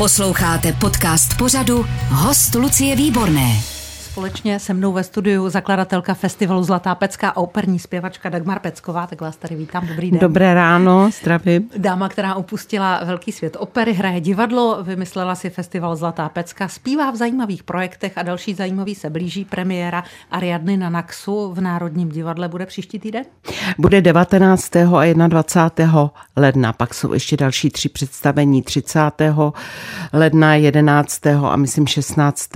Posloucháte podcast pořadu Host Lucie Výborné. Společně se mnou ve studiu zakladatelka festivalu Zlatá pecka a operní zpěvačka Dagmar Pecková. Tak vás tady vítám. Dobrý den. Dobré ráno, zdravím. Dáma, která opustila velký svět opery, hraje divadlo, vymyslela si festival Zlatá pecka, zpívá v zajímavých projektech a další zajímavý se blíží. Premiéra Ariadny na Naxu v Národním divadle bude příští týden? Bude 19. a 21. ledna, pak jsou ještě další tři představení 30. ledna, 11. a myslím 16.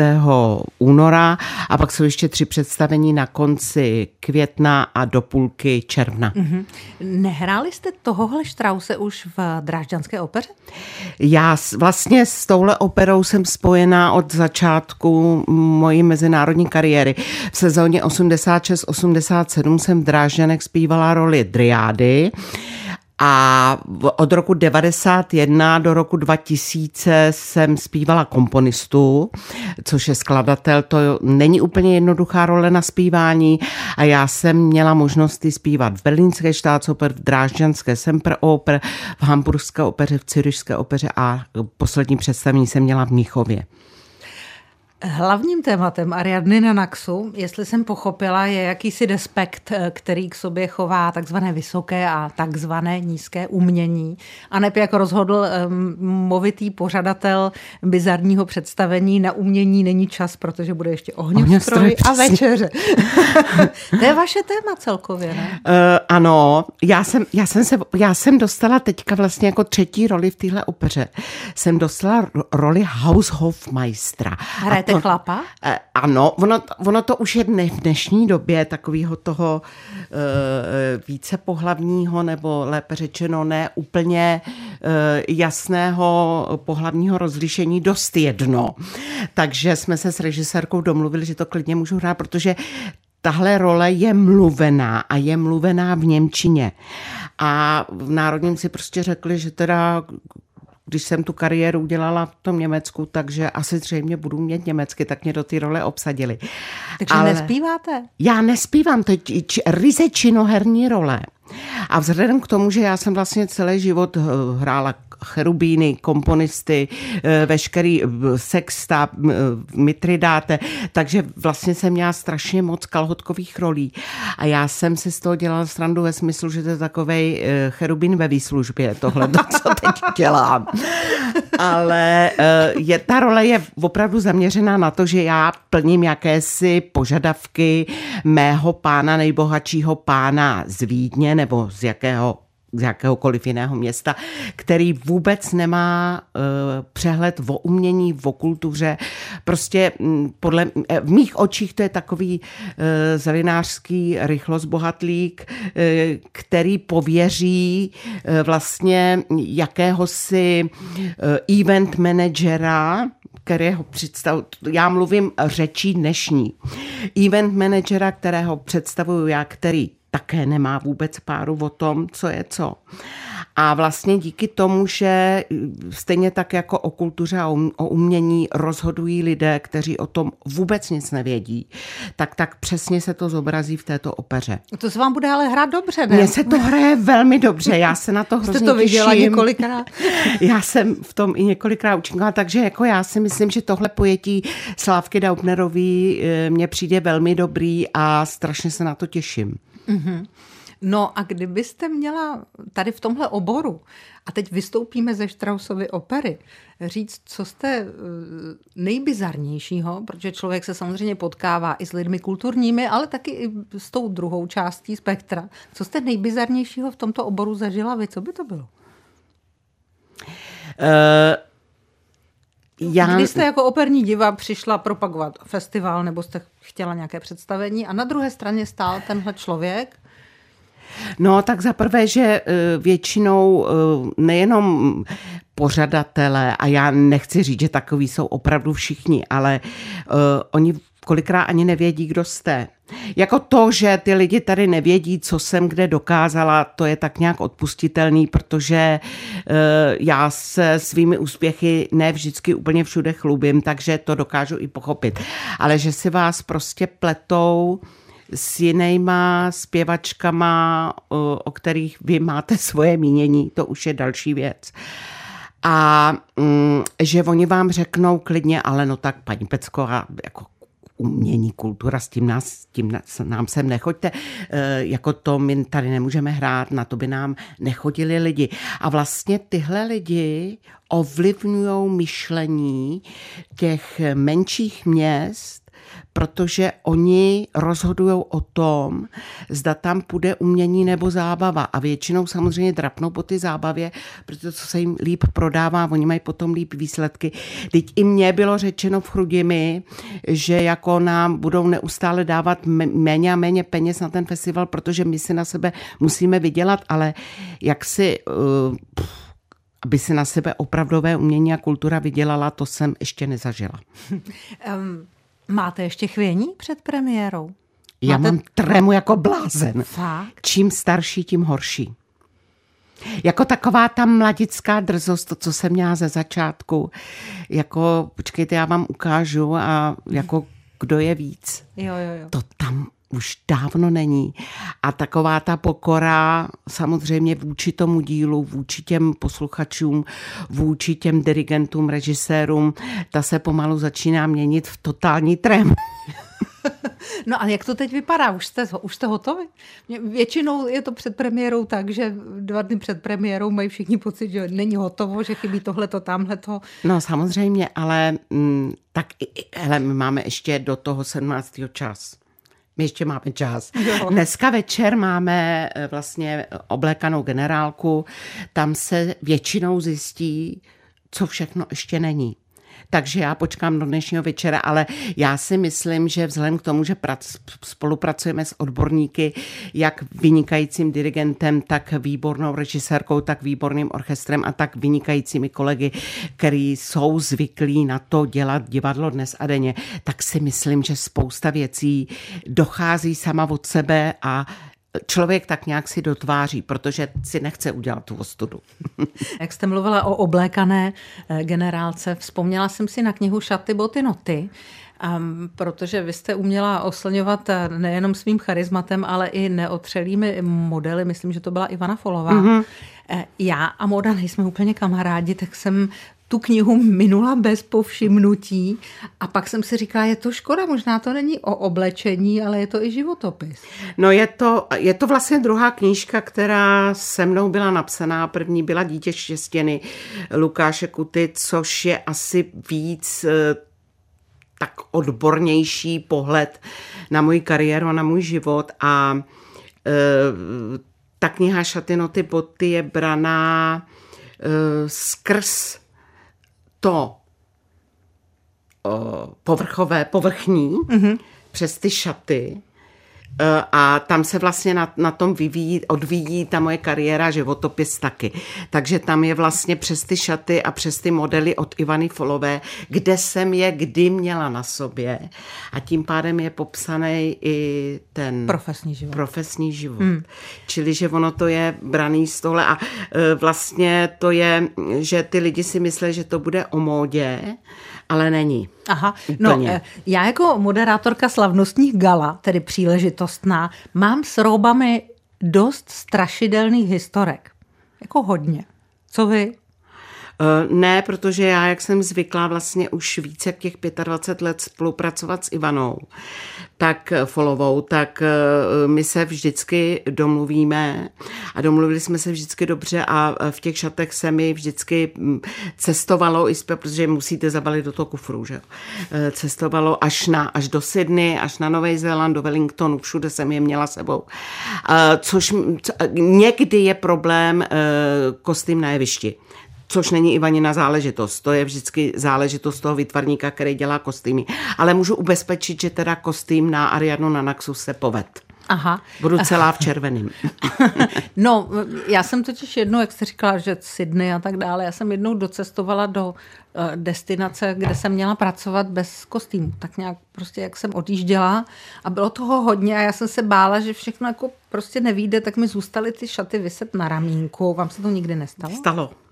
února a pak jsou ještě tři představení na konci května a do půlky června. Mm-hmm. Nehráli jste tohohle Štrause už v Drážďanské opeře? Já vlastně s touhle operou jsem spojená od začátku mojí mezinárodní kariéry. V sezóně 86-87 jsem v Drážďanech zpívala roli Driády. A od roku 91 do roku 2000 jsem zpívala komponistu, což je skladatel. To není úplně jednoduchá role na zpívání a já jsem měla možnost zpívat v Berlínské štátsoper, v Drážďanské Semperoper, v Hamburgské opeře, v Cyrišské opeře a poslední představení jsem měla v Míchově. Hlavním tématem Ariadny na Naxu, jestli jsem pochopila, je jakýsi despekt, eh, který k sobě chová takzvané vysoké a takzvané nízké umění. A neb jak rozhodl um, movitý pořadatel bizarního představení, na umění není čas, protože bude ještě ohňostroj a večeře. to je vaše téma celkově, ne? Uh, ano, já jsem, já, jsem se, já jsem dostala teďka vlastně jako třetí roli v téhle opeře. Jsem dostala roli Haushofmeistera. Hrajete to, chlapa? Eh, ano, ono, ono to už je dne, v dnešní době takového toho eh, více pohlavního, nebo lépe řečeno ne úplně eh, jasného pohlavního rozlišení dost jedno. Takže jsme se s režisérkou domluvili, že to klidně můžu hrát, protože tahle role je mluvená a je mluvená v Němčině. A v Národním si prostě řekli, že teda když jsem tu kariéru udělala v tom Německu, takže asi zřejmě budu mít německy, tak mě do té role obsadili. Takže Ale nespíváte? Já nespívám, to je ryze činoherní role. A vzhledem k tomu, že já jsem vlastně celý život hrála cherubíny, komponisty, eh, veškerý eh, sexta, eh, mitridáte, takže vlastně jsem měla strašně moc kalhotkových rolí. A já jsem si z toho dělala srandu ve smyslu, že to je takový cherubín ve výslužbě, tohle, to, co teď dělám. Ale je, ta role je opravdu zaměřená na to, že já plním jakési požadavky mého pána, nejbohatšího pána z Vídně nebo z jakého z jakéhokoliv jiného města, který vůbec nemá uh, přehled o umění, o kultuře. Prostě um, podle, eh, v mých očích to je takový uh, zelinářský rychlost bohatlík, uh, který pověří vlastně jakéhosi event managera, kterého představu, já mluvím řečí dnešní. Event managera, kterého představuju já, který také nemá vůbec páru o tom, co je co. A vlastně díky tomu, že stejně tak jako o kultuře a o umění rozhodují lidé, kteří o tom vůbec nic nevědí, tak tak přesně se to zobrazí v této opeře. To se vám bude ale hrát dobře, ne? Mně se to hraje velmi dobře, já se na to hrozně Jste to viděla těším. několikrát? Já jsem v tom i několikrát učinila, takže jako já si myslím, že tohle pojetí Slávky Daubnerový eh, mně přijde velmi dobrý a strašně se na to těším. Mm-hmm. No a kdybyste měla tady v tomhle oboru, a teď vystoupíme ze Straussovy opery, říct, co jste eh, nejbizarnějšího, protože člověk se samozřejmě potkává i s lidmi kulturními, ale taky i s tou druhou částí spektra. Co jste nejbizarnějšího v tomto oboru zažila vy? Co by to bylo? Uh... Já... Když jste jako operní diva přišla propagovat festival nebo jste chtěla nějaké představení a na druhé straně stál tenhle člověk, No tak za prvé, že eh, většinou eh, nejenom pořadatelé, a já nechci říct, že takový jsou opravdu všichni, ale uh, oni kolikrát ani nevědí, kdo jste. Jako to, že ty lidi tady nevědí, co jsem kde dokázala, to je tak nějak odpustitelný, protože uh, já se svými úspěchy ne vždycky úplně všude chlubím, takže to dokážu i pochopit. Ale že si vás prostě pletou s jinýma zpěvačkama, o kterých vy máte svoje mínění, to už je další věc. A mm, že oni vám řeknou klidně, ale no tak paní Pecková, jako umění, kultura, s tím, nás, s tím nám sem nechoďte, e, jako to my tady nemůžeme hrát, na to by nám nechodili lidi. A vlastně tyhle lidi ovlivňují myšlení těch menších měst, protože oni rozhodují o tom, zda tam půjde umění nebo zábava. A většinou samozřejmě drapnou po ty zábavě, protože co se jim líp prodává, oni mají potom líp výsledky. Teď i mně bylo řečeno v Chrudimi, že jako nám budou neustále dávat méně a méně peněz na ten festival, protože my si na sebe musíme vydělat, ale jak si... Uh, aby si na sebe opravdové umění a kultura vydělala, to jsem ještě nezažila. Um, Máte ještě chvění před premiérou? Já Máte... mám tremu jako blázen. Fakt? Čím starší, tím horší. Jako taková ta mladická drzost, to, co jsem měla ze začátku. Jako, počkejte, já vám ukážu a jako kdo je víc. Jo, jo, jo. To tam už dávno není. A taková ta pokora samozřejmě vůči tomu dílu, vůči těm posluchačům, vůči těm dirigentům, režisérům, ta se pomalu začíná měnit v totální trem. No a jak to teď vypadá? Už jste, už jste hotovi? Většinou je to před premiérou tak, že dva dny před premiérou mají všichni pocit, že není hotovo, že chybí tohleto, tamhleto. No samozřejmě, ale m, mm, tak hele, my máme ještě do toho 17. čas. My ještě máme čas. Jo. Dneska večer máme eh, vlastně oblékanou generálku. Tam se většinou zjistí, co všechno ještě není takže já počkám do dnešního večera, ale já si myslím, že vzhledem k tomu, že prac, spolupracujeme s odborníky, jak vynikajícím dirigentem, tak výbornou režisérkou, tak výborným orchestrem a tak vynikajícími kolegy, který jsou zvyklí na to dělat divadlo dnes a denně, tak si myslím, že spousta věcí dochází sama od sebe a člověk tak nějak si dotváří, protože si nechce udělat tu ostudu. Jak jste mluvila o oblékané eh, generálce, vzpomněla jsem si na knihu Šaty, boty, noty, Um, protože vy jste uměla oslňovat eh, nejenom svým charizmatem, ale i neotřelými modely. Myslím, že to byla Ivana Folová. Mm-hmm. Já a Moda nejsme úplně kamarádi, tak jsem tu knihu minula bez povšimnutí a pak jsem si říkala, je to škoda, možná to není o oblečení, ale je to i životopis. No je to, je to vlastně druhá knížka, která se mnou byla napsaná. První byla Dítě štěstěny Lukáše Kuty, což je asi víc eh, tak odbornější pohled na můj kariéru a na můj život a e, ta kniha Šaty, noty, boty je braná e, skrz to povrchové, povrchní, mm-hmm. přes ty šaty, a tam se vlastně na, na tom vyvíjí, odvíjí ta moje kariéra, životopis taky. Takže tam je vlastně přes ty šaty a přes ty modely od Ivany Folové, kde jsem je kdy měla na sobě a tím pádem je popsaný i ten profesní život. Profesní život. Hmm. Čili, že ono to je braný z tohle a eh, vlastně to je, že ty lidi si myslí, že to bude o módě, ale není. Aha, no Úplně. no já jako moderátorka slavnostních gala, tedy příležitostná, mám s roubami dost strašidelných historek. Jako hodně. Co vy? Eh, ne, protože já, jak jsem zvyklá vlastně už více jak těch 25 let spolupracovat s Ivanou, tak eh, Folovou, tak eh, my se vždycky domluvíme a domluvili jsme se vždycky dobře a v těch šatech se mi vždycky hm, cestovalo, protože musíte zabalit do toho kufru, že Cestovalo až, na, až do Sydney, až na Nový Zéland, do Wellingtonu, všude jsem je měla sebou. Což někdy je problém kostým na jevišti což není Ivanina záležitost. To je vždycky záležitost toho vytvarníka, který dělá kostýmy. Ale můžu ubezpečit, že teda kostým na Ariadnu na Naxu se poved. Aha. Budu celá v červeném. no, já jsem totiž jednou, jak jste říkala, že Sydney a tak dále, já jsem jednou docestovala do uh, destinace, kde jsem měla pracovat bez kostýmu. Tak nějak prostě, jak jsem odjížděla a bylo toho hodně a já jsem se bála, že všechno jako prostě nevíde, tak mi zůstaly ty šaty vyset na ramínku. Vám se to nikdy nestalo? Stalo.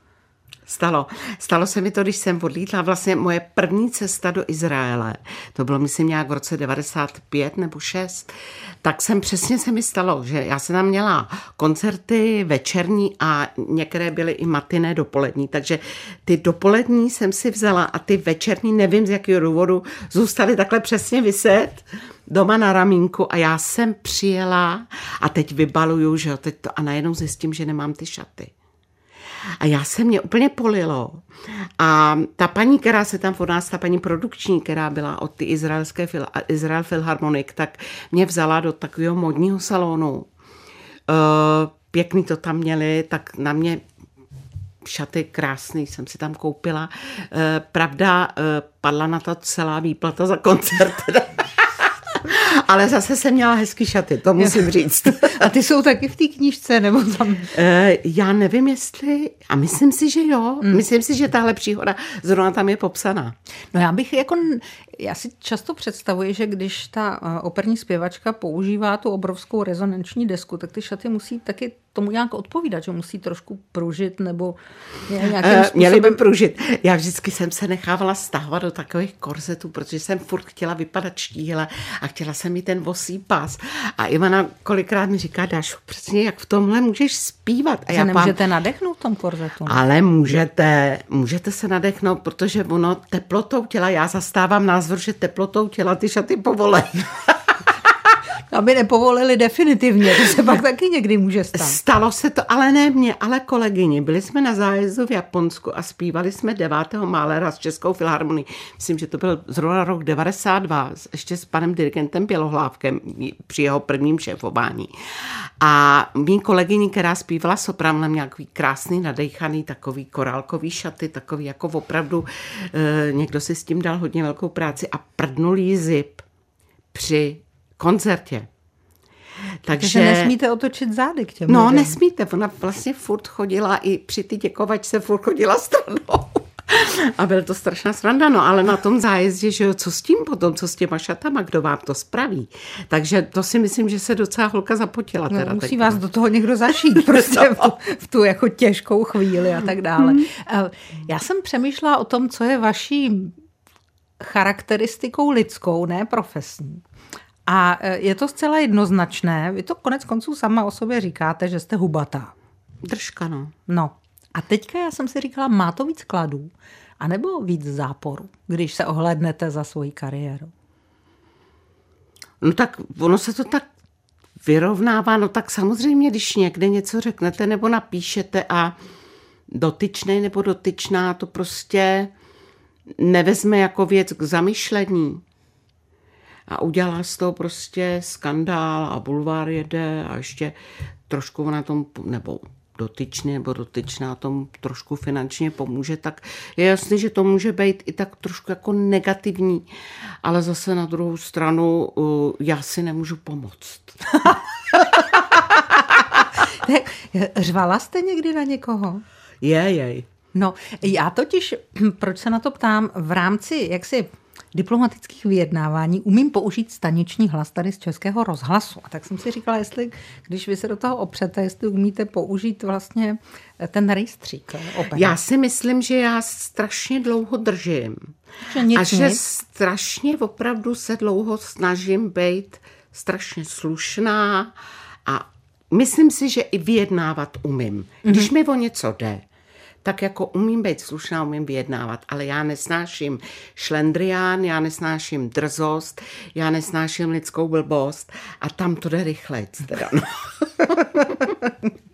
Stalo. Stalo se mi to, když jsem odlítla vlastně moje první cesta do Izraele. To bylo, myslím, nějak v roce 95 nebo 6. Tak jsem přesně se mi stalo, že já jsem tam měla koncerty večerní a některé byly i matiné dopolední. Takže ty dopolední jsem si vzala a ty večerní, nevím z jakého důvodu, zůstaly takhle přesně vyset doma na ramínku a já jsem přijela a teď vybaluju, že jo, teď to, a najednou zjistím, že nemám ty šaty. A já se mě úplně polilo. A ta paní, která se tam od nás, ta paní produkční, která byla od ty izraelské Izrael Philharmonic, tak mě vzala do takového modního salonu. Eh, pěkný to tam měli, tak na mě šaty krásný jsem si tam koupila. Eh, pravda, eh, padla na to celá výplata za koncert. Ale zase jsem měla hezký šaty, to musím říct. A ty jsou taky v té knížce, nebo tam? E, já nevím, jestli, a myslím si, že jo. Hmm. Myslím si, že tahle příhoda zrovna tam je popsaná. No já bych jako, já si často představuji, že když ta eh, operní zpěvačka používá tu obrovskou rezonanční desku, tak ty šaty musí taky tomu nějak odpovídat, že musí trošku pružit nebo nějakým způsobem... Měli by pružit. Já vždycky jsem se nechávala stahovat do takových korzetů, protože jsem furt chtěla vypadat štíhle a chtěla jsem mi ten vosý pás. A Ivana kolikrát mi říká, dáš přesně jak v tomhle můžeš zpívat. A já nemůžete pán... nadechnout v tom korzetu. Ale můžete, můžete se nadechnout, protože ono teplotou těla, já zastávám názor, že teplotou těla ty šaty povolají. aby nepovolili definitivně, to se pak taky někdy může stát. Stalo se to, ale ne mě, ale kolegyni. Byli jsme na zájezdu v Japonsku a zpívali jsme 9. Málera s Českou filharmonií. Myslím, že to byl zrovna rok 92, ještě s panem dirigentem Bělohlávkem při jeho prvním šéfování. A mý kolegyni, která zpívala soprano, měla takový krásný, nadejchaný, takový korálkový šaty, takový jako opravdu, e, někdo si s tím dal hodně velkou práci a prdnul jí zip při koncertě. Takže nesmíte otočit zády k těm No, lidem. nesmíte. Ona vlastně furt chodila i při ty děkovačce furt chodila stranou. A byl to strašná sranda, no ale na tom zájezdě, že jo, co s tím potom, co s těma šatama, kdo vám to spraví. Takže to si myslím, že se docela holka zapotila. No, teda musí teď. vás do toho někdo zašít prostě no. v, tu, v tu jako těžkou chvíli a tak dále. Hmm. Já jsem přemýšlela o tom, co je vaší charakteristikou lidskou, ne profesní. A e, je to zcela jednoznačné. Vy to konec konců sama o sobě říkáte, že jste hubatá. Držka, no. No. A teďka já jsem si říkala, má to víc kladů, anebo víc záporu, když se ohlednete za svoji kariéru? No tak ono se to tak vyrovnává, no tak samozřejmě, když někde něco řeknete nebo napíšete a dotyčný nebo dotyčná to prostě nevezme jako věc k zamyšlení a udělá z toho prostě skandál a bulvár jede a ještě trošku na tom, nebo dotyčný nebo dotyčná tom trošku finančně pomůže, tak je jasný, že to může být i tak trošku jako negativní, ale zase na druhou stranu uh, já si nemůžu pomoct. Řvala jste někdy na někoho? Je, jej. No, já totiž, proč se na to ptám, v rámci jaksi diplomatických vyjednávání umím použít staniční hlas tady z Českého rozhlasu. A tak jsem si říkala, jestli, když vy se do toho opřete, jestli umíte použít vlastně ten rejstřík opera. Já si myslím, že já strašně dlouho držím. Že nic, a že nic. strašně opravdu se dlouho snažím být strašně slušná a myslím si, že i vyjednávat umím. Když mm-hmm. mi o něco jde, tak jako umím být slušná, umím vyjednávat, ale já nesnáším šlendrián, já nesnáším drzost, já nesnáším lidskou blbost a tam to jde rychle. Teda, no.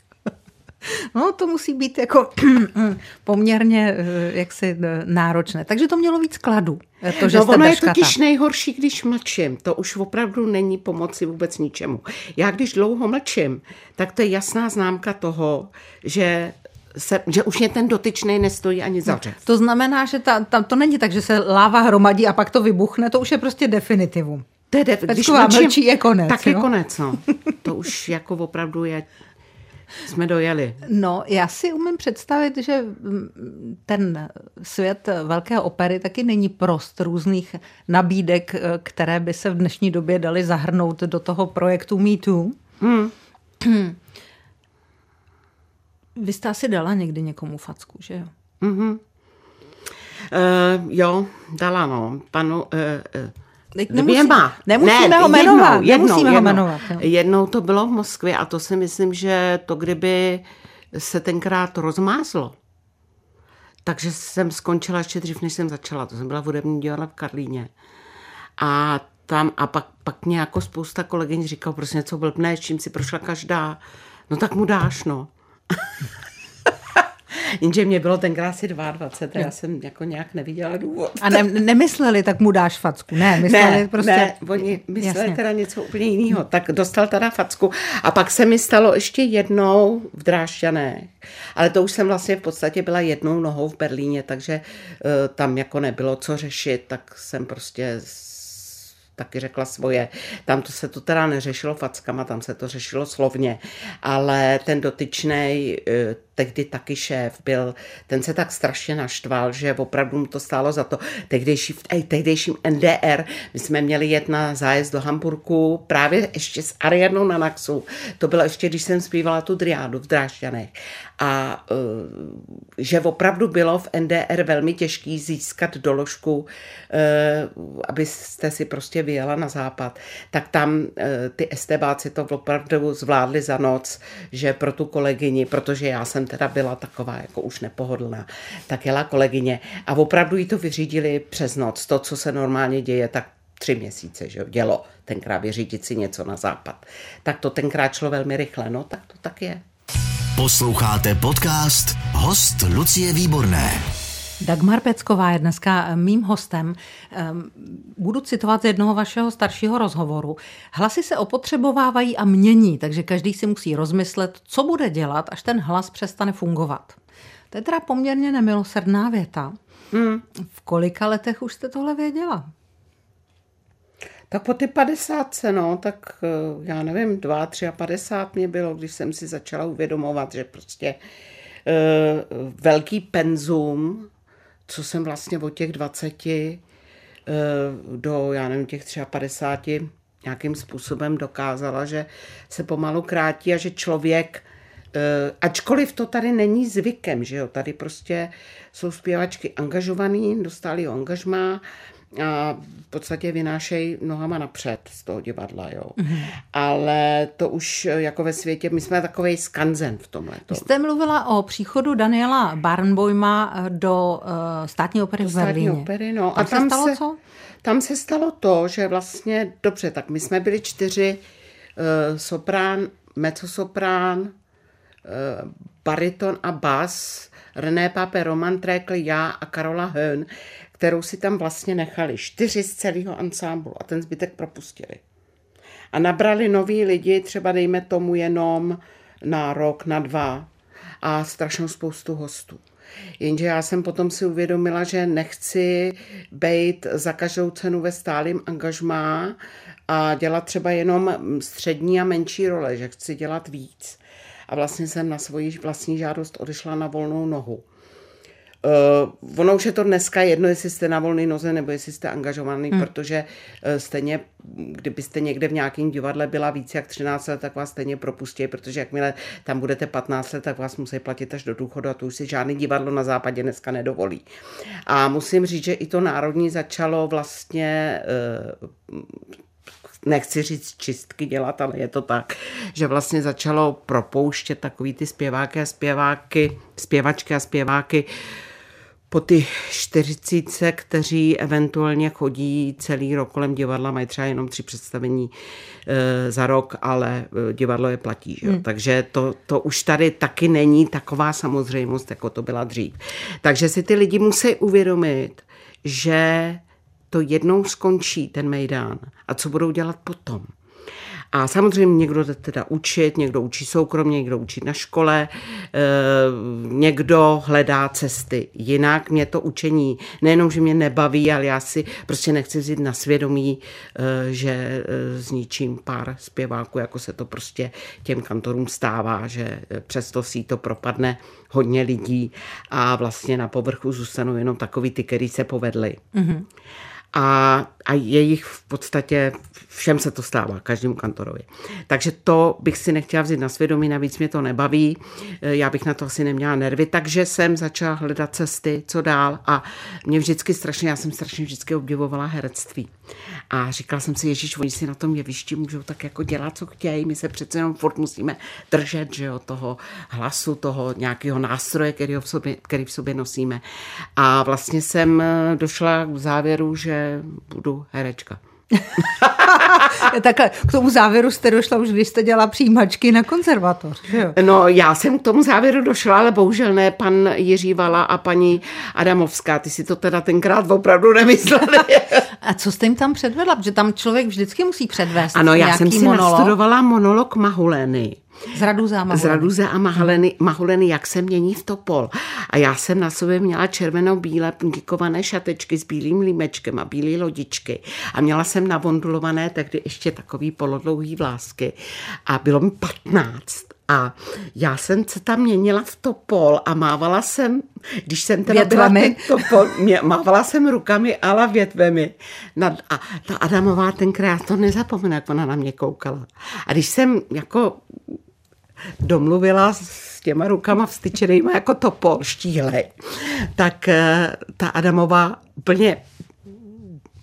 No, to musí být jako poměrně eh, jaksi eh, náročné. Takže to mělo víc kladu. Eh, to, že no, ono je totiž nejhorší, když mlčím. To už opravdu není pomoci vůbec ničemu. Já když dlouho mlčím, tak to je jasná známka toho, že se, že už mě ten dotyčný nestojí ani za no, To znamená, že ta, ta, to není tak, že se láva hromadí a pak to vybuchne, to už je prostě definitivum. To je def- když mlčí, je konec. Tak jo? je konec, no. To už jako opravdu je jsme dojeli. No, já si umím představit, že ten svět velké opery taky není prost různých nabídek, které by se v dnešní době daly zahrnout do toho projektu Me Too. Hmm. Vy jste asi dala někdy někomu facku, že jo? Mm-hmm. Uh, jo, dala no. Panu, uh, uh, Nemusí, Nemusíme ne, ho jmenovat. Jednou, nemusíme jednou, ho jmenovat. Jo. Jednou to bylo v Moskvě a to si myslím, že to kdyby se tenkrát rozmázlo, takže jsem skončila ještě dřív, než jsem začala. To jsem byla v hudební divadle v Karlíně. A tam a pak, pak mě jako spousta kolegyň říkal, prostě něco blbné, s čím si prošla každá. No tak mu dáš, no. Jenže mě bylo tenkrát asi 22, já jsem jako nějak neviděla důvod. A ne, nemysleli, tak mu dáš facku. Ne, mysleli ne, prostě... Ne, oni mysleli Jasně. teda něco úplně jiného. Tak dostal teda facku. A pak se mi stalo ještě jednou v Drášťanech. Ale to už jsem vlastně v podstatě byla jednou nohou v Berlíně, takže uh, tam jako nebylo co řešit, tak jsem prostě taky řekla svoje. Tam to se to teda neřešilo fackama, tam se to řešilo slovně, ale ten dotyčný eh, tehdy taky šéf byl, ten se tak strašně naštval, že opravdu mu to stálo za to. Tehdejší, ej, tehdejším NDR, my jsme měli jet na zájezd do Hamburku právě ještě s Ariadnou na Naxu. To bylo ještě, když jsem zpívala tu driádu v Drážďanech. A uh, že opravdu bylo v NDR velmi těžký získat doložku, uh, abyste si prostě vyjela na západ. Tak tam uh, ty estebáci to opravdu zvládli za noc, že pro tu kolegyni, protože já jsem teda byla taková jako už nepohodlná, tak jela kolegyně a opravdu jí to vyřídili přes noc. To, co se normálně děje, tak tři měsíce, že dělo tenkrát vyřídit si něco na západ. Tak to tenkrát šlo velmi rychle, no tak to tak je. Posloucháte podcast Host Lucie Výborné. Dagmar Pecková je dneska eh, mým hostem. Ehm, budu citovat z jednoho vašeho staršího rozhovoru. Hlasy se opotřebovávají a mění, takže každý si musí rozmyslet, co bude dělat, až ten hlas přestane fungovat. To je teda poměrně nemilosrdná věta. Hmm. V kolika letech už jste tohle věděla? Tak po ty 50, no, tak eh, já nevím, 2, 53 mě bylo, když jsem si začala uvědomovat, že prostě uh, velký penzum co jsem vlastně od těch 20 eh, do, já nevím, těch 53 nějakým způsobem dokázala, že se pomalu krátí a že člověk, ačkoliv to tady není zvykem, že jo, tady prostě jsou zpěvačky angažovaný, dostali o angažmá, a v podstatě vynášejí nohama napřed z toho divadla, jo. Mm-hmm. Ale to už jako ve světě, my jsme takový skanzen v tomhle. Vy jste mluvila o příchodu Daniela Barnboima do uh, státní opery do v Berlíně. Státní opery, no. Tam a tam se stalo se, co? Tam se stalo to, že vlastně, dobře, tak my jsme byli čtyři uh, soprán, mezzosoprán, uh, bariton a bas, René Pape, Roman Trékl, já a Karola Höhn kterou si tam vlastně nechali. Čtyři z celého ansámblu a ten zbytek propustili. A nabrali noví lidi, třeba dejme tomu jenom na rok, na dva a strašnou spoustu hostů. Jenže já jsem potom si uvědomila, že nechci být za každou cenu ve stálém angažmá a dělat třeba jenom střední a menší role, že chci dělat víc. A vlastně jsem na svoji vlastní žádost odešla na volnou nohu. Uh, ono už je to dneska jedno, jestli jste na volné noze nebo jestli jste angažovaný, hmm. protože uh, stejně, kdybyste někde v nějakém divadle byla víc jak 13 let, tak vás stejně propustí, protože jakmile tam budete 15 let, tak vás musí platit až do důchodu a to už si žádný divadlo na západě dneska nedovolí. A musím říct, že i to národní začalo vlastně uh, nechci říct čistky dělat, ale je to tak, že vlastně začalo propouštět takový ty zpěváky a zpěváky, zpěvačky a zpěváky, po ty čtyřicíce, kteří eventuálně chodí celý rok kolem divadla, mají třeba jenom tři představení e, za rok, ale e, divadlo je platí. Že? Hmm. Takže to, to už tady taky není taková samozřejmost, jako to byla dřív. Takže si ty lidi musí uvědomit, že to jednou skončí, ten mejdán. A co budou dělat potom? A samozřejmě někdo jde teda učit, někdo učí soukromně, někdo učí na škole, eh, někdo hledá cesty. Jinak mě to učení nejenom, že mě nebaví, ale já si prostě nechci vzít na svědomí, eh, že eh, zničím pár zpěváků, jako se to prostě těm kantorům stává, že přesto si to propadne hodně lidí a vlastně na povrchu zůstanou jenom takový ty, který se povedli. Mm-hmm. A, a jejich v podstatě všem se to stává, každému kantorovi. Takže to bych si nechtěla vzít na svědomí, navíc mě to nebaví, já bych na to asi neměla nervy, takže jsem začala hledat cesty, co dál a mě vždycky strašně, já jsem strašně vždycky obdivovala herectví. A říkala jsem si, Ježíš, oni si na tom jevišti můžou tak jako dělat, co chtějí, my se přece jenom furt musíme držet, že jo, toho hlasu, toho nějakého nástroje, který v sobě, který v sobě nosíme. A vlastně jsem došla k závěru, že budu herečka. Takhle, k tomu závěru jste došla už, když jste dělala přijímačky na konzervatoř, že jo? No, já jsem k tomu závěru došla, ale bohužel ne pan Jiří Vala a paní Adamovská. Ty si to teda tenkrát opravdu nemysleli. a co jste jim tam předvedla? Protože tam člověk vždycky musí předvést Ano, já jsem si monolog. nastudovala monolog Mahuleny. Z Raduze a Mahuleny. Z Raduze a Mahuleny, Mahuleny, jak se mění v topol. A já jsem na sobě měla červeno-bílé pungikované šatečky s bílým límečkem a bílé lodičky. A měla jsem navondulované tehdy ještě takový polodlouhý vlásky. A bylo mi 15. A já jsem se tam měnila v topol a mávala jsem, když jsem teda větvemi. byla topol, mě, mávala jsem rukami, ale větvemi. A ta Adamová tenkrát, to nezapomenu, jak ona na mě koukala. A když jsem jako domluvila s těma rukama vstyčenýma jako topol, štíhlej, tak eh, ta Adamová úplně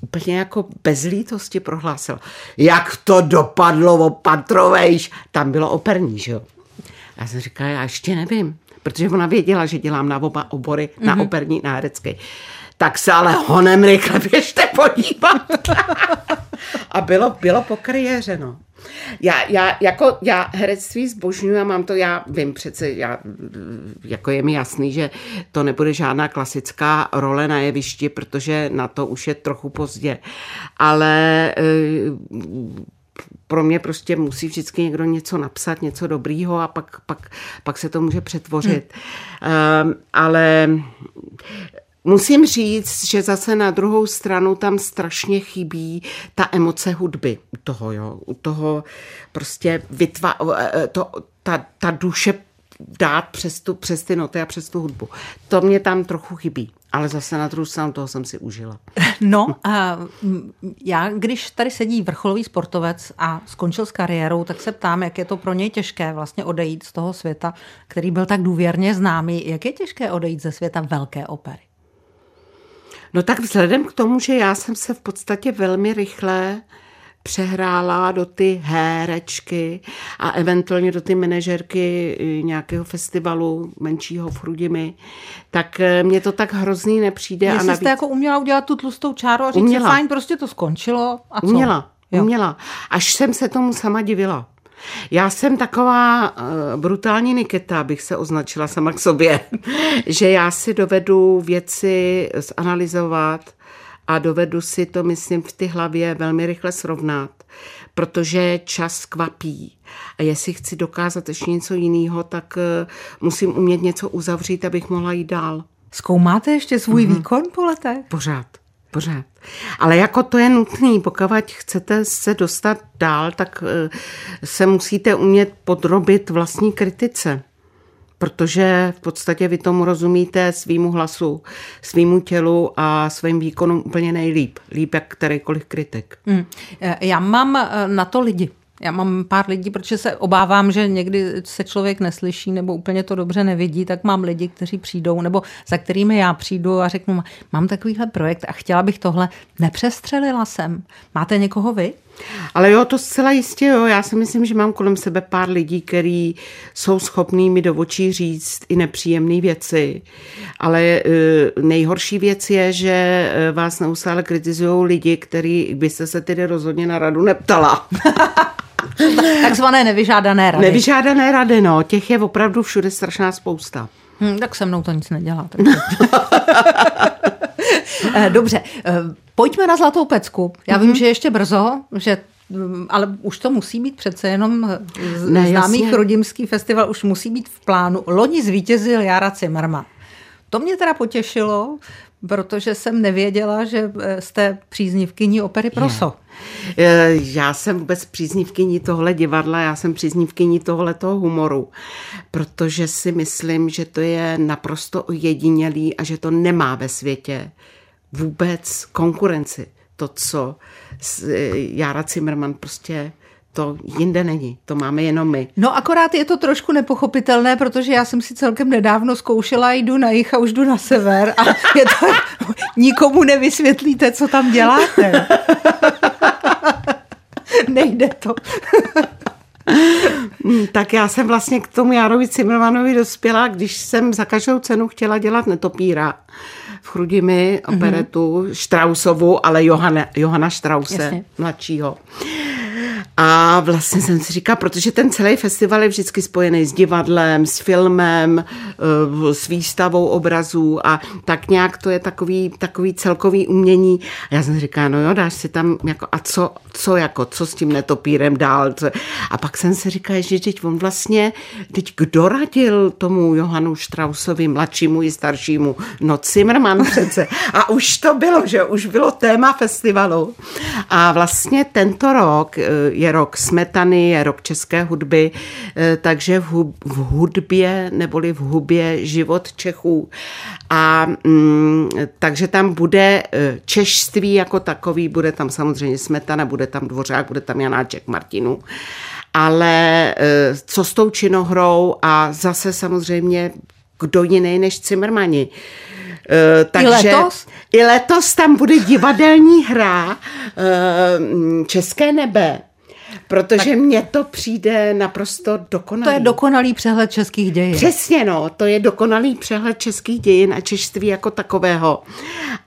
úplně jako bez lítosti prohlásila. Jak to dopadlo, opatrovejš. Tam bylo operní, že jo. Já jsem říkala, já ještě nevím, protože ona věděla, že dělám na oba obory, mm-hmm. na operní, na herecký. Tak se ale honem rychle běžte podívat. a bylo, bylo po kariéře, no. Já, já, jako, já herectví zbožňuji a mám to, já vím přece, já, jako je mi jasný, že to nebude žádná klasická role na jevišti, protože na to už je trochu pozdě. Ale pro mě prostě musí vždycky někdo něco napsat, něco dobrýho a pak, pak, pak se to může přetvořit. Hmm. Um, ale Musím říct, že zase na druhou stranu tam strašně chybí ta emoce hudby u toho, jo. U toho prostě vytva, to, ta, ta duše dát přes, tu, přes ty noty a přes tu hudbu. To mě tam trochu chybí, ale zase na druhou stranu toho jsem si užila. No a já, když tady sedí vrcholový sportovec a skončil s kariérou, tak se ptám, jak je to pro něj těžké vlastně odejít z toho světa, který byl tak důvěrně známý. Jak je těžké odejít ze světa velké opery? No tak vzhledem k tomu, že já jsem se v podstatě velmi rychle přehrála do ty herečky a eventuálně do ty manažerky nějakého festivalu menšího v Chrudimi, tak eh, mě to tak hrozný nepřijde. Jestli a navíc... jste jako uměla udělat tu tlustou čáru a říct uměla. fajn, prostě to skončilo a co? Uměla, jo. uměla. Až jsem se tomu sama divila. Já jsem taková uh, brutální Niketa, bych se označila sama k sobě, že já si dovedu věci zanalizovat a dovedu si to, myslím, v ty hlavě velmi rychle srovnat, protože čas kvapí. A jestli chci dokázat ještě něco jiného, tak uh, musím umět něco uzavřít, abych mohla jít dál. Zkoumáte ještě svůj mm-hmm. výkon po letech? Pořád pořád. Ale jako to je nutný, pokud chcete se dostat dál, tak eh, se musíte umět podrobit vlastní kritice. Protože v podstatě vy tomu rozumíte svýmu hlasu, svýmu tělu a svým výkonům úplně nejlíp. Líp jak kterýkoliv kritik. Hmm. Já mám eh, na to lidi. Já mám pár lidí, protože se obávám, že někdy se člověk neslyší nebo úplně to dobře nevidí, tak mám lidi, kteří přijdou nebo za kterými já přijdu a řeknu, mám takovýhle projekt a chtěla bych tohle, nepřestřelila jsem. Máte někoho vy? Ale jo, to zcela jistě, jo. Já si myslím, že mám kolem sebe pár lidí, kteří jsou schopní mi do očí říct i nepříjemné věci. Ale e, nejhorší věc je, že e, vás neustále kritizují lidi, který byste se tedy rozhodně na radu neptala. Takzvané nevyžádané rady. Nevyžádané rady, no. Těch je opravdu všude strašná spousta. Hmm, tak se mnou to nic nedělá. Eh, dobře, eh, pojďme na Zlatou pecku. Já mm-hmm. vím, že ještě brzo, že mm, ale už to musí být přece jenom eh, ne, známý chrudimský festival, už musí být v plánu. Loni zvítězil Jara Cimrman. To mě teda potěšilo, protože jsem nevěděla, že jste příznivkyní opery Proso. Je. Já jsem vůbec příznivkyní tohle divadla, já jsem příznivkyní tohle toho humoru, protože si myslím, že to je naprosto ojedinělý a že to nemá ve světě vůbec konkurenci to, co Jára Zimmerman prostě to jinde není, to máme jenom my. No akorát je to trošku nepochopitelné, protože já jsem si celkem nedávno zkoušela, jdu na jich a už jdu na sever a je to, nikomu nevysvětlíte, co tam děláte. Nejde to. tak já jsem vlastně k tomu Járovi Cimrmanovi dospěla, když jsem za každou cenu chtěla dělat netopíra v Chrudimi operetu mm-hmm. Strausovu, ale Johana, Johana Strause, Jasně. mladšího. A vlastně jsem si říkala, protože ten celý festival je vždycky spojený s divadlem, s filmem, eh, s výstavou obrazů a tak nějak to je takový, takový celkový umění. A já jsem si říkala, no jo, dáš si tam jako, a co, co jako, co s tím netopírem dál? Co? A pak jsem si říkala, že teď on vlastně, teď kdo radil tomu Johanu Strausovi, mladšímu i staršímu? No Zimmerman přece. A už to bylo, že už bylo téma festivalu. A vlastně tento rok je rok smetany, je rok české hudby, eh, takže v hudbě neboli v hubě život Čechů. A mm, takže tam bude eh, češství jako takový, bude tam samozřejmě smetana, bude tam dvořák, bude tam Janáček Martinu. Ale eh, co s tou činohrou a zase samozřejmě kdo jiný než Cimrmani. Takže I letos? I letos tam bude divadelní hra uh, České nebe. Protože tak mně to přijde naprosto dokonalý. To je dokonalý přehled českých dějin. Přesně, no, to je dokonalý přehled českých dějin a češtví jako takového.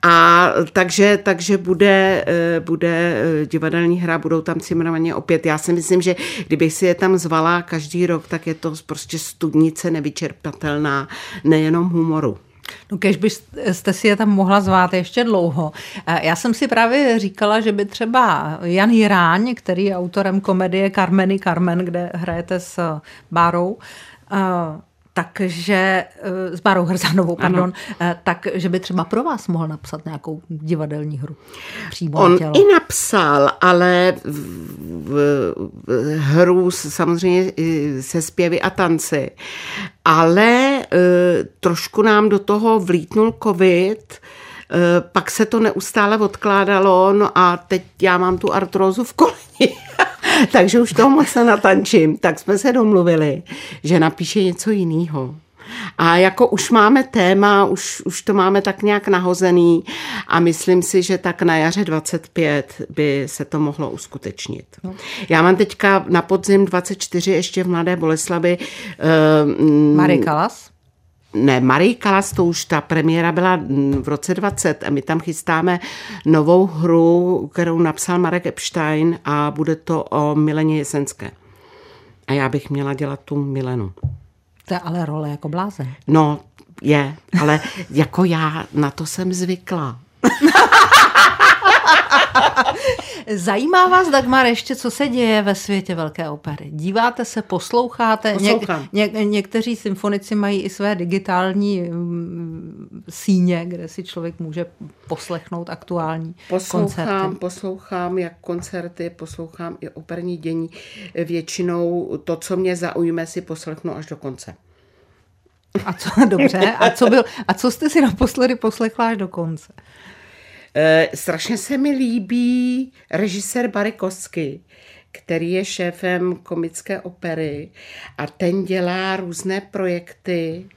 A takže, takže bude, eh, bude eh, divadelní hra, budou tam cimrovaně opět. Já si myslím, že kdybych si je tam zvala každý rok, tak je to prostě studnice nevyčerpatelná, nejenom humoru. No kež byste si je tam mohla zvát ještě dlouho. Eh, já jsem si právě říkala, že by třeba Jan Jiráň, který je autorem komedie Carmeny Carmen, kde hrajete s Bárou, eh, takže eh, s Bárou Hrzanovou, pardon, ano. takže by třeba pro vás mohl napsat nějakou divadelní hru. Přímo On tělo. i napsal, ale v, v, v, hru samozřejmě se zpěvy a tanci ale e, trošku nám do toho vlítnul covid, e, pak se to neustále odkládalo, no a teď já mám tu artrózu v koleni, takže už toho moc se natančím. Tak jsme se domluvili, že napíše něco jiného. A jako už máme téma, už, už to máme tak nějak nahozený a myslím si, že tak na jaře 25 by se to mohlo uskutečnit. No. Já mám teďka na podzim 24 ještě v Mladé Boleslavi. Uh, Marie Kalas? Ne, Marie Kalas, to už ta premiéra byla v roce 20 a my tam chystáme novou hru, kterou napsal Marek Epstein a bude to o Mileně Jesenské. A já bych měla dělat tu Milenu. To je ale role jako blázen. No, je, ale jako já na to jsem zvykla. Zajímá vás, Dagmar, ještě, co se děje ve světě velké opery? Díváte se, posloucháte? Poslouchám. Ně, ně, někteří symfonici mají i své digitální um, síně, kde si člověk může poslechnout aktuální poslouchám, koncerty. Poslouchám jak koncerty, poslouchám i operní dění. Většinou to, co mě zaujme, si poslechnu až do konce. A co, dobře, a co, byl, a co jste si naposledy poslechla až do konce? E, strašně se mi líbí režisér Barikosky, který je šéfem komické opery a ten dělá různé projekty.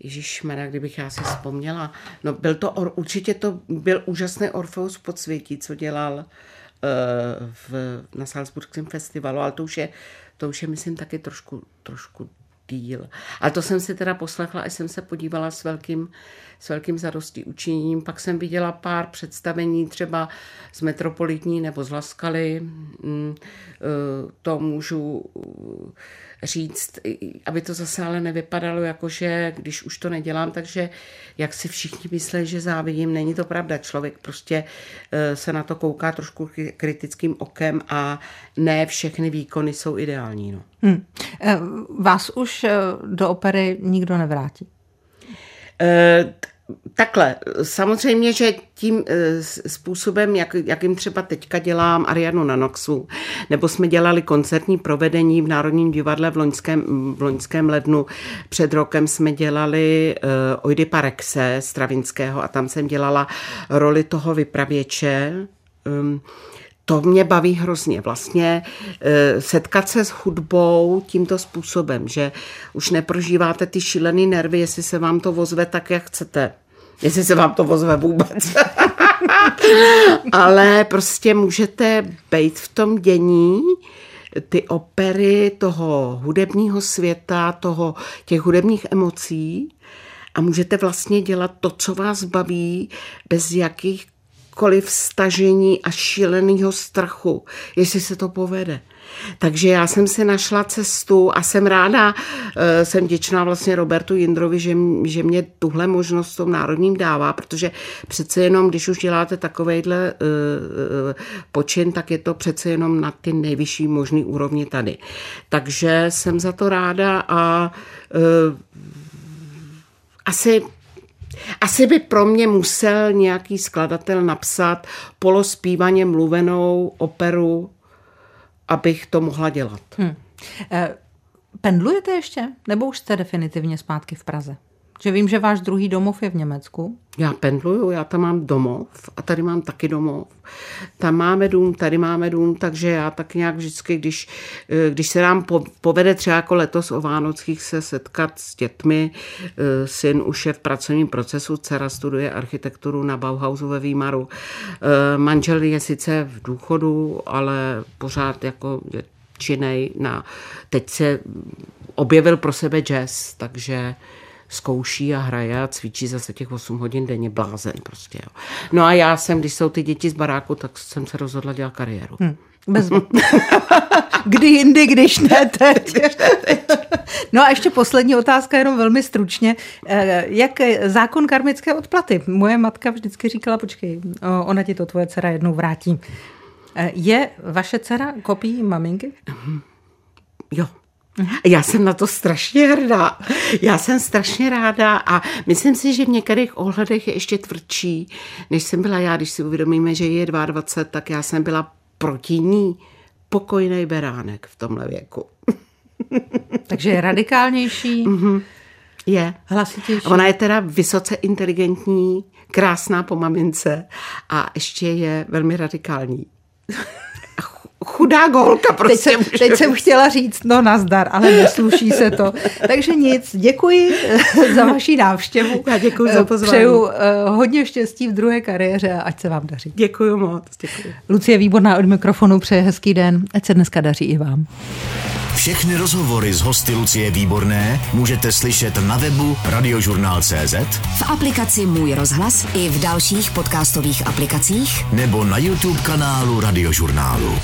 Ježíš Mara, kdybych já si vzpomněla. No byl to, určitě to byl úžasný Orfeus podsvětí, co dělal uh, v, na Salzburském festivalu, ale to už je, to už je myslím taky trošku, trošku díl. Ale to jsem si teda poslechla a jsem se podívala s velkým, s velkým zadostí učiněním. Pak jsem viděla pár představení třeba z Metropolitní nebo z Laskaly. Mm, eh, to můžu říct, aby to zase ale nevypadalo jako, že když už to nedělám, takže jak si všichni myslí, že závidím, není to pravda. Člověk prostě eh, se na to kouká trošku kritickým okem a ne všechny výkony jsou ideální. No. Hmm. Vás už eh, do opery nikdo nevrátí? Takhle, samozřejmě, že tím eh, způsobem, jak, jakým třeba teďka dělám Arianu na Noxu, nebo jsme dělali koncertní provedení v Národním divadle v loňském, v loňském lednu, před rokem jsme dělali uh, Oidipa Rexe Stravinského a tam jsem dělala roli toho vypravěče, Um, to mě baví hrozně. Vlastně e, setkat se s hudbou tímto způsobem, že už neprožíváte ty šílený nervy, jestli se vám to vozve tak, jak chcete. Jestli se vám to vozve vůbec. Ale prostě můžete být v tom dění, ty opery toho hudebního světa, toho, těch hudebních emocí a můžete vlastně dělat to, co vás baví, bez jakých jakéhokoliv stažení a šíleného strachu, jestli se to povede. Takže já jsem si našla cestu a jsem ráda, eh, jsem děčná vlastně Robertu Jindrovi, že, že mě tuhle možnost tom národním dává, protože přece jenom, když už děláte takovejhle uh, počin, tak je to přece jenom na ty nejvyšší možný úrovni tady. Takže jsem za to ráda a uh, asi asi by pro mě musel nějaký skladatel napsat polospívaně mluvenou operu, abych to mohla dělat. Hmm. Pendlujete ještě? Nebo už jste definitivně zpátky v Praze? Že vím, že váš druhý domov je v Německu. Já pendluju, já tam mám domov a tady mám taky domov. Tam máme dům, tady máme dům, takže já tak nějak vždycky, když, eh, když se nám povede třeba jako letos o Vánockých se setkat s dětmi, eh, syn už je v pracovním procesu, dcera studuje architekturu na Bauhausu ve Výmaru. Eh, manžel je sice v důchodu, ale pořád jako je činej na... Teď se objevil pro sebe jazz, takže zkouší a hraje a cvičí zase těch 8 hodin denně, blázen prostě. Jo. No a já jsem, když jsou ty děti z baráku, tak jsem se rozhodla dělat kariéru. Hmm. Bez... Kdy jindy, když ne teď. No a ještě poslední otázka, jenom velmi stručně. Eh, jak zákon karmické odplaty? Moje matka vždycky říkala, počkej, ona ti to tvoje dcera jednou vrátí. Eh, je vaše dcera kopií maminky? Jo, já jsem na to strašně hrdá. Já jsem strašně ráda a myslím si, že v některých ohledech je ještě tvrdší, než jsem byla já. Když si uvědomíme, že je 22, tak já jsem byla proti ní pokojný beránek v tomhle věku. Takže je radikálnější. Mm-hmm. Je. Hlasitější. Ona je teda vysoce inteligentní, krásná po mamince a ještě je velmi radikální chudá golka prostě. Teď jsem, teď jsem chtěla říct, no nazdar, ale nesluší se to. Takže nic, děkuji za vaši návštěvu. Já děkuji za pozvání. Přeju uh, hodně štěstí v druhé kariéře a ať se vám daří. Děkuji moc. Děkuji. Lucie Výborná od mikrofonu přeje hezký den, ať se dneska daří i vám. Všechny rozhovory s hosty Lucie Výborné můžete slyšet na webu radiožurnál.cz, v aplikaci Můj rozhlas i v dalších podcastových aplikacích nebo na YouTube kanálu Radiožurnálu.